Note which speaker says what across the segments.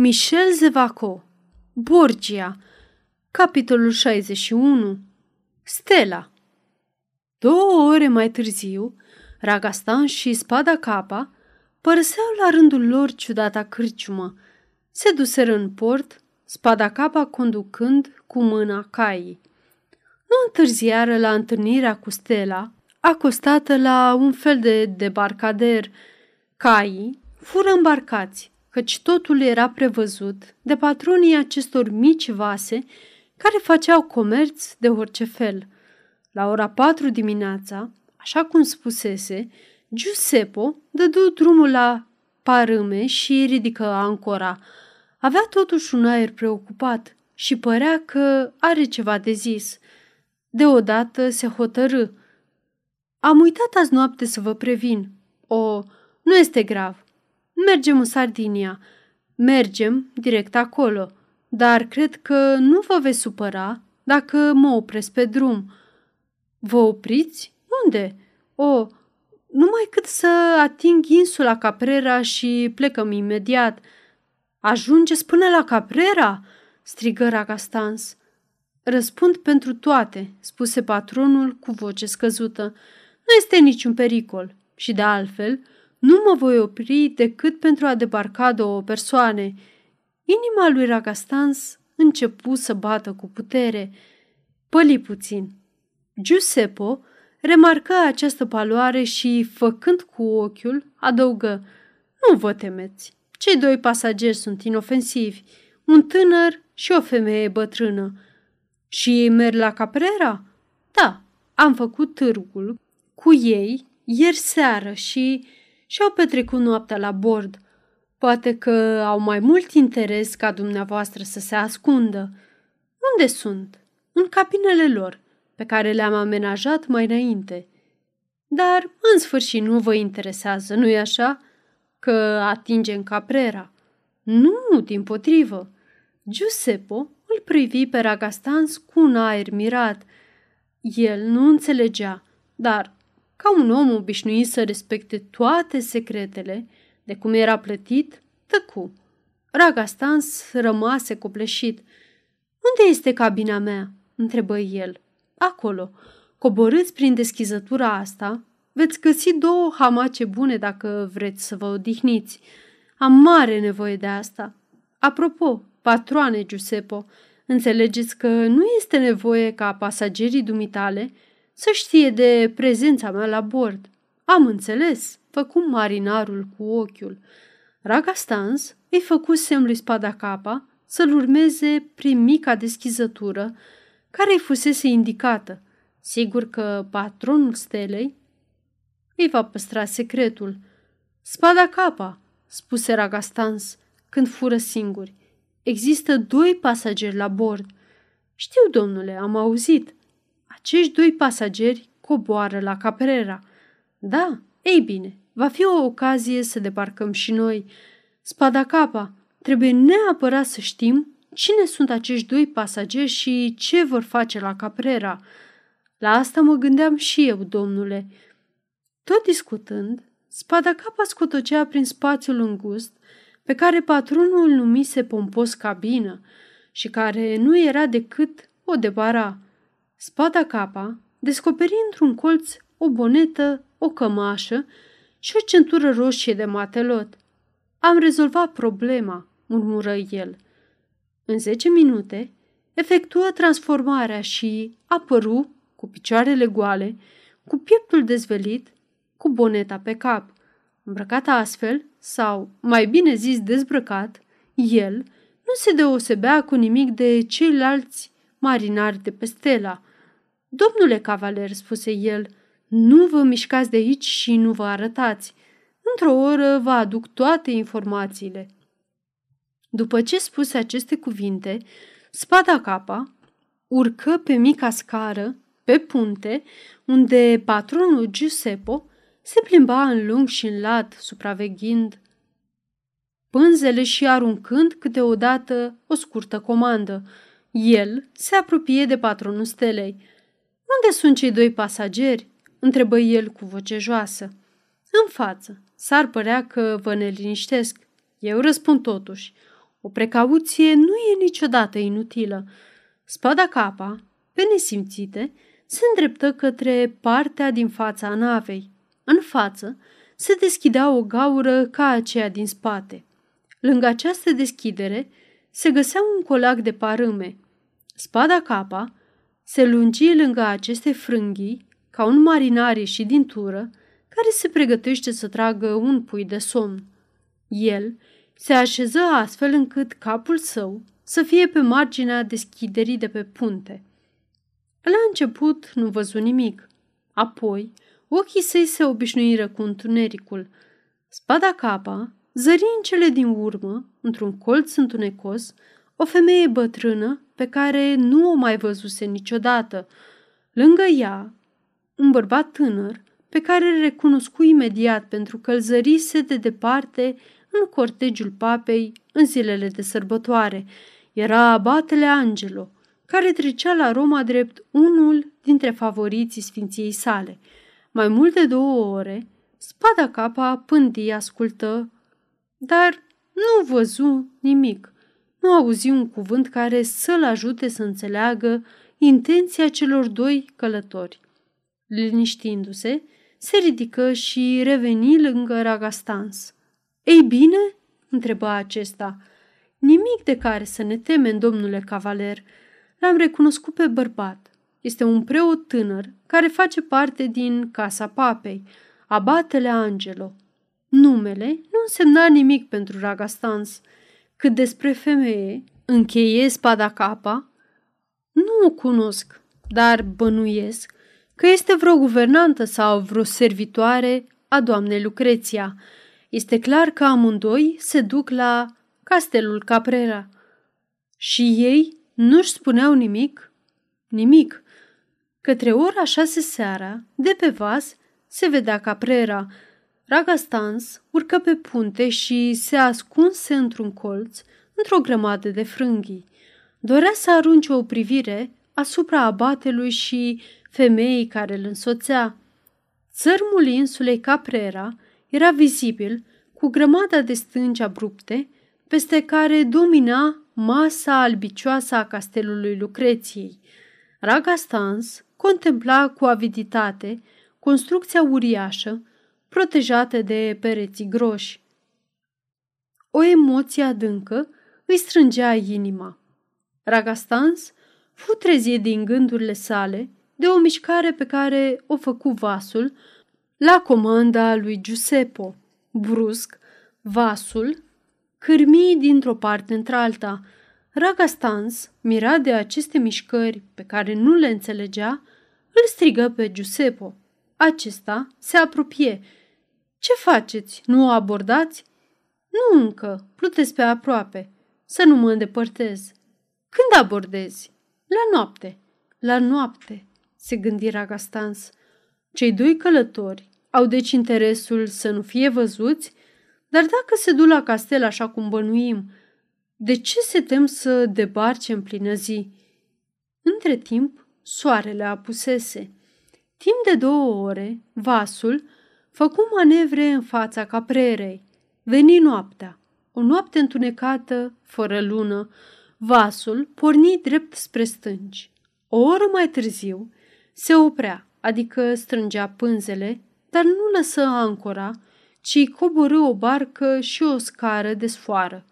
Speaker 1: Michel Zevaco Borgia Capitolul 61 Stella Două ore mai târziu, Ragastan și Spada Capa părăseau la rândul lor ciudata cârciumă. Se duseră în port, Spada Capa conducând cu mâna caii. Nu întârziară la întâlnirea cu Stella, acostată la un fel de debarcader. Caii fură îmbarcați, căci totul era prevăzut de patronii acestor mici vase care făceau comerț de orice fel. La ora patru dimineața, așa cum spusese, Giuseppe dădu drumul la parâme și ridică ancora. Avea totuși un aer preocupat și părea că are ceva de zis. Deodată se hotărâ. Am uitat azi noapte să vă previn. O, nu este grav. Mergem în Sardinia. Mergem direct acolo. Dar cred că nu vă veți supăra dacă mă opresc pe drum. Vă opriți? Unde? O, numai cât să ating insula Caprera și plecăm imediat. Ajungeți până la Caprera? strigă Ragastans. Răspund pentru toate, spuse patronul cu voce scăzută. Nu este niciun pericol și de altfel, nu mă voi opri decât pentru a debarca două persoane. Inima lui Ragastans începu să bată cu putere. Păli puțin. Giuseppe remarcă această paloare și, făcând cu ochiul, adăugă Nu vă temeți. Cei doi pasageri sunt inofensivi, un tânăr și o femeie bătrână. Și merg la Caprera? Da, am făcut târgul cu ei ieri seară și și-au petrecut noaptea la bord. Poate că au mai mult interes ca dumneavoastră să se ascundă. Unde sunt? În cabinele lor, pe care le-am amenajat mai înainte. Dar, în sfârșit, nu vă interesează, nu-i așa? Că atingem caprera. Nu, din potrivă. Giuseppe îl privi pe Ragastans cu un aer mirat. El nu înțelegea, dar ca un om obișnuit să respecte toate secretele, de cum era plătit, tăcu. Ragastans rămase copleșit. Unde este cabina mea?" întrebă el. Acolo. Coborâți prin deschizătura asta, veți găsi două hamace bune dacă vreți să vă odihniți. Am mare nevoie de asta. Apropo, patroane Giuseppe, înțelegeți că nu este nevoie ca pasagerii dumitale să știe de prezența mea la bord. Am înțeles, făcu marinarul cu ochiul. Ragastans îi făcu semn lui spada capa să-l urmeze prin mica deschizătură care îi fusese indicată. Sigur că patronul stelei îi va păstra secretul. Spada capa, spuse Ragastans când fură singuri. Există doi pasageri la bord. Știu, domnule, am auzit. Acești doi pasageri coboară la Caprera. Da, ei bine, va fi o ocazie să debarcăm și noi. Spada capa, trebuie neapărat să știm cine sunt acești doi pasageri și ce vor face la Caprera. La asta mă gândeam și eu, domnule. Tot discutând, spada capa scotocea prin spațiul îngust pe care patronul numise pompos cabină și care nu era decât o debara. Spada capa descoperi într-un colț o bonetă, o cămașă și o centură roșie de matelot. Am rezolvat problema, murmură el. În zece minute, efectuă transformarea și apăru, cu picioarele goale, cu pieptul dezvelit, cu boneta pe cap. Îmbrăcat astfel, sau, mai bine zis, dezbrăcat, el nu se deosebea cu nimic de ceilalți marinari de pe stela – Domnule cavaler, spuse el, nu vă mișcați de aici și nu vă arătați. Într-o oră vă aduc toate informațiile. După ce spuse aceste cuvinte, spada capa urcă pe mica scară, pe punte, unde patronul Giuseppe se plimba în lung și în lat, supraveghind pânzele și aruncând câteodată o scurtă comandă. El se apropie de patronul stelei. Unde sunt cei doi pasageri?" întrebă el cu voce joasă. În față. S-ar părea că vă neliniștesc. Eu răspund totuși. O precauție nu e niciodată inutilă. Spada capa, pe nesimțite, se îndreptă către partea din fața navei. În față se deschidea o gaură ca aceea din spate. Lângă această deschidere se găsea un colac de parâme. Spada capa se lungi lângă aceste frânghii ca un marinar ieșit din tură care se pregătește să tragă un pui de somn. El se așeză astfel încât capul său să fie pe marginea deschiderii de pe punte. La început nu văzu nimic. Apoi, ochii săi se obișnuiră cu întunericul. Spada capa zări în cele din urmă, într-un colț întunecos, o femeie bătrână pe care nu o mai văzuse niciodată. Lângă ea, un bărbat tânăr pe care îl recunoscu imediat pentru că îl zărise de departe în cortegiul papei în zilele de sărbătoare. Era abatele Angelo, care trecea la Roma drept unul dintre favoriții sfinției sale. Mai mult de două ore, spada capa pândii ascultă, dar nu văzu nimic. Nu auzi un cuvânt care să-l ajute să înțeleagă intenția celor doi călători. Liniștindu-se, se ridică și reveni lângă Ragastans. Ei bine?" întrebă acesta. Nimic de care să ne temem, domnule cavaler. L-am recunoscut pe bărbat. Este un preot tânăr care face parte din Casa Papei, abatele Angelo. Numele nu însemna nimic pentru Ragastans. Cât despre femeie, încheie spada capa. Nu o cunosc, dar bănuiesc că este vreo guvernantă sau vreo servitoare a doamnei Lucreția. Este clar că amândoi se duc la castelul Caprera. Și ei nu-și spuneau nimic? Nimic. Către ora șase seara, de pe vas, se vedea Caprera. Ragastans urcă pe punte și se ascunse într-un colț, într-o grămadă de frânghii. Dorea să arunce o privire asupra abatelui și femeii care îl însoțea. Țărmul insulei Caprera era vizibil cu grămada de stânci abrupte, peste care domina masa albicioasă a castelului Lucreției. Ragastans contempla cu aviditate construcția uriașă, protejată de pereții groși. O emoție adâncă îi strângea inima. Ragastans fu trezit din gândurile sale de o mișcare pe care o făcu vasul la comanda lui Giuseppe. Brusc, vasul cârmi dintr-o parte într-alta. Ragastans, mirat de aceste mișcări pe care nu le înțelegea, îl strigă pe Giuseppe. Acesta se apropie. Ce faceți? Nu o abordați?" Nu încă, plutesc pe aproape. Să nu mă îndepărtez." Când abordezi?" La noapte." La noapte se gândi Ragastans. Cei doi călători au deci interesul să nu fie văzuți, dar dacă se duc la castel așa cum bănuim, de ce se tem să debarce în plină zi? Între timp, soarele apusese. Timp de două ore, vasul făcu manevre în fața caprerei. Veni noaptea, o noapte întunecată, fără lună. Vasul porni drept spre stânci. O oră mai târziu, se oprea, adică strângea pânzele, dar nu lăsă ancora, ci coborâ o barcă și o scară de sfoară.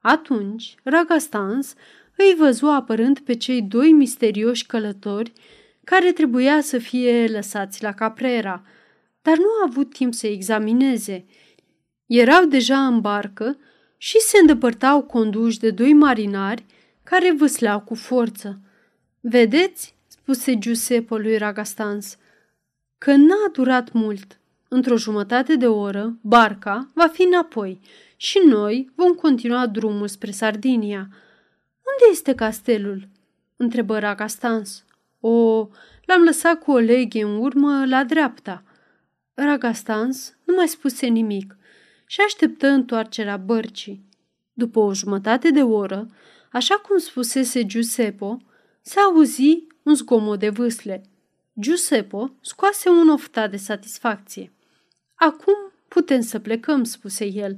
Speaker 1: Atunci, Ragastans îi văzu apărând pe cei doi misterioși călători care trebuia să fie lăsați la Caprera, dar nu a avut timp să examineze. Erau deja în barcă și se îndepărtau conduși de doi marinari care vâsleau cu forță. Vedeți, spuse Giuseppe lui Ragastans, că n-a durat mult. Într-o jumătate de oră, barca va fi înapoi și noi vom continua drumul spre Sardinia. Unde este castelul? întrebă Ragastans. O, l-am lăsat cu o leghe în urmă la dreapta. Ragastans nu mai spuse nimic și așteptă întoarcerea bărcii. După o jumătate de oră, așa cum spusese Giuseppe, se auzi un zgomot de vâsle. Giuseppe scoase un oftat de satisfacție. Acum putem să plecăm, spuse el.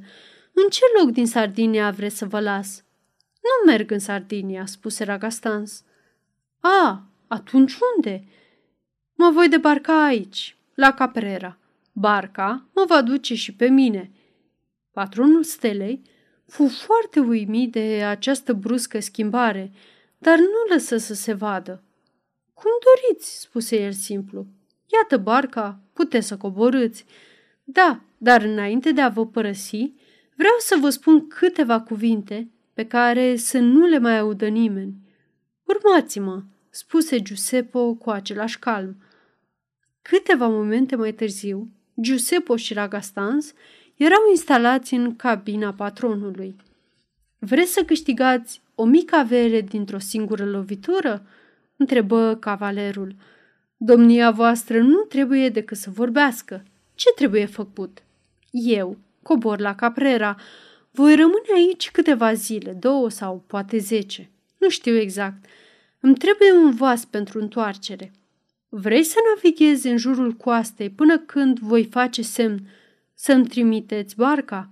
Speaker 1: În ce loc din Sardinia vreți să vă las? Nu merg în Sardinia, spuse Ragastans. A, atunci unde? Mă voi debarca aici, la Caprera. Barca mă va duce și pe mine. Patronul stelei fu foarte uimit de această bruscă schimbare, dar nu lăsă să se vadă. Cum doriți, spuse el simplu. Iată barca, puteți să coborâți. Da, dar înainte de a vă părăsi, vreau să vă spun câteva cuvinte pe care să nu le mai audă nimeni. Urmați-mă, spuse Giuseppe cu același calm. Câteva momente mai târziu, Giuseppe și Ragastans erau instalați în cabina patronului. Vreți să câștigați o mică avere dintr-o singură lovitură?" întrebă cavalerul. Domnia voastră nu trebuie decât să vorbească. Ce trebuie făcut? Eu cobor la Caprera. Voi rămâne aici câteva zile, două sau poate zece. Nu știu exact. Îmi trebuie un vas pentru întoarcere. Vrei să navighezi în jurul coastei până când voi face semn să-mi trimiteți barca?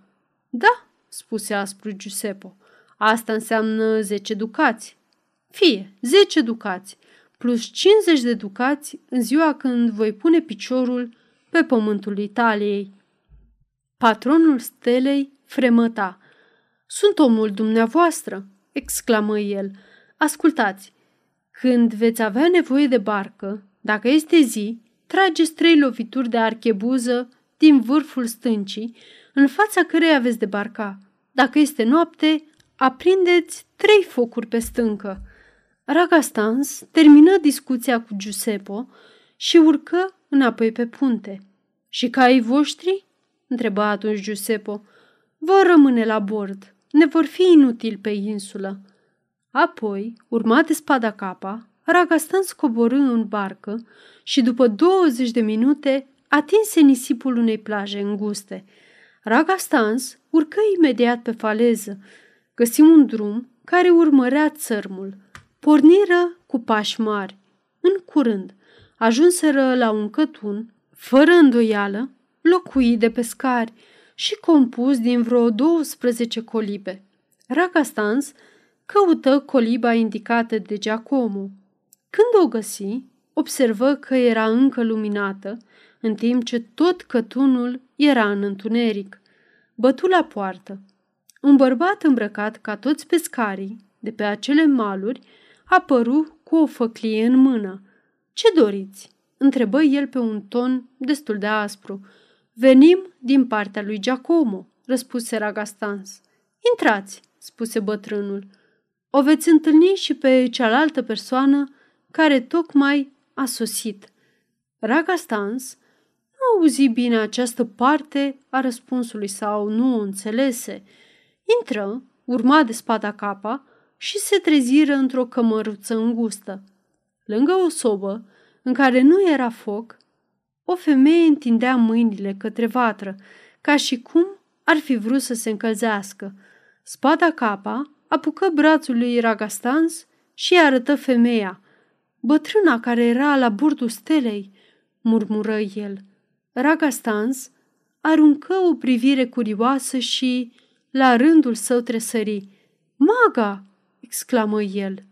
Speaker 1: Da, spuse aspru Giuseppe. Asta înseamnă zece ducați. Fie, zece ducați, plus 50 de ducați în ziua când voi pune piciorul pe pământul Italiei. Patronul stelei fremăta. Sunt omul dumneavoastră, exclamă el. Ascultați, când veți avea nevoie de barcă, dacă este zi, trageți trei lovituri de archebuză din vârful stâncii, în fața căreia veți debarca. Dacă este noapte, aprindeți trei focuri pe stâncă. Ragastans termină discuția cu Giuseppe și urcă înapoi pe punte. Și caii voștri? întreba atunci Giuseppe. Vor rămâne la bord. Ne vor fi inutili pe insulă. Apoi, urmat de spada capa, Ragastans coborâ în barcă și după 20 de minute atinse nisipul unei plaje înguste. Ragastans urcă imediat pe faleză, găsi un drum care urmărea țărmul. Porniră cu pași mari. În curând, ajunseră la un cătun, fără îndoială, locuit de pescari și compus din vreo 12 colibe. Ragastans căută coliba indicată de Giacomo. Când o găsi, observă că era încă luminată, în timp ce tot cătunul era în întuneric. Bătu la poartă. Un bărbat îmbrăcat ca toți pescarii, de pe acele maluri, apăru cu o făclie în mână. Ce doriți?" întrebă el pe un ton destul de aspru. Venim din partea lui Giacomo, răspuse Ragastans. Intrați, spuse bătrânul. O veți întâlni și pe cealaltă persoană care tocmai a sosit. Ragastans nu auzi bine această parte a răspunsului sau nu o înțelese. Intră, urma de spada capa și se treziră într-o cămăruță îngustă. Lângă o sobă, în care nu era foc, o femeie întindea mâinile către vatră, ca și cum ar fi vrut să se încălzească. Spada capa apucă brațul lui Ragastans și arătă femeia. Bătrâna care era la bordul stelei, murmură el. Ragastans aruncă o privire curioasă și, la rândul său tresări, Maga! exclamă el.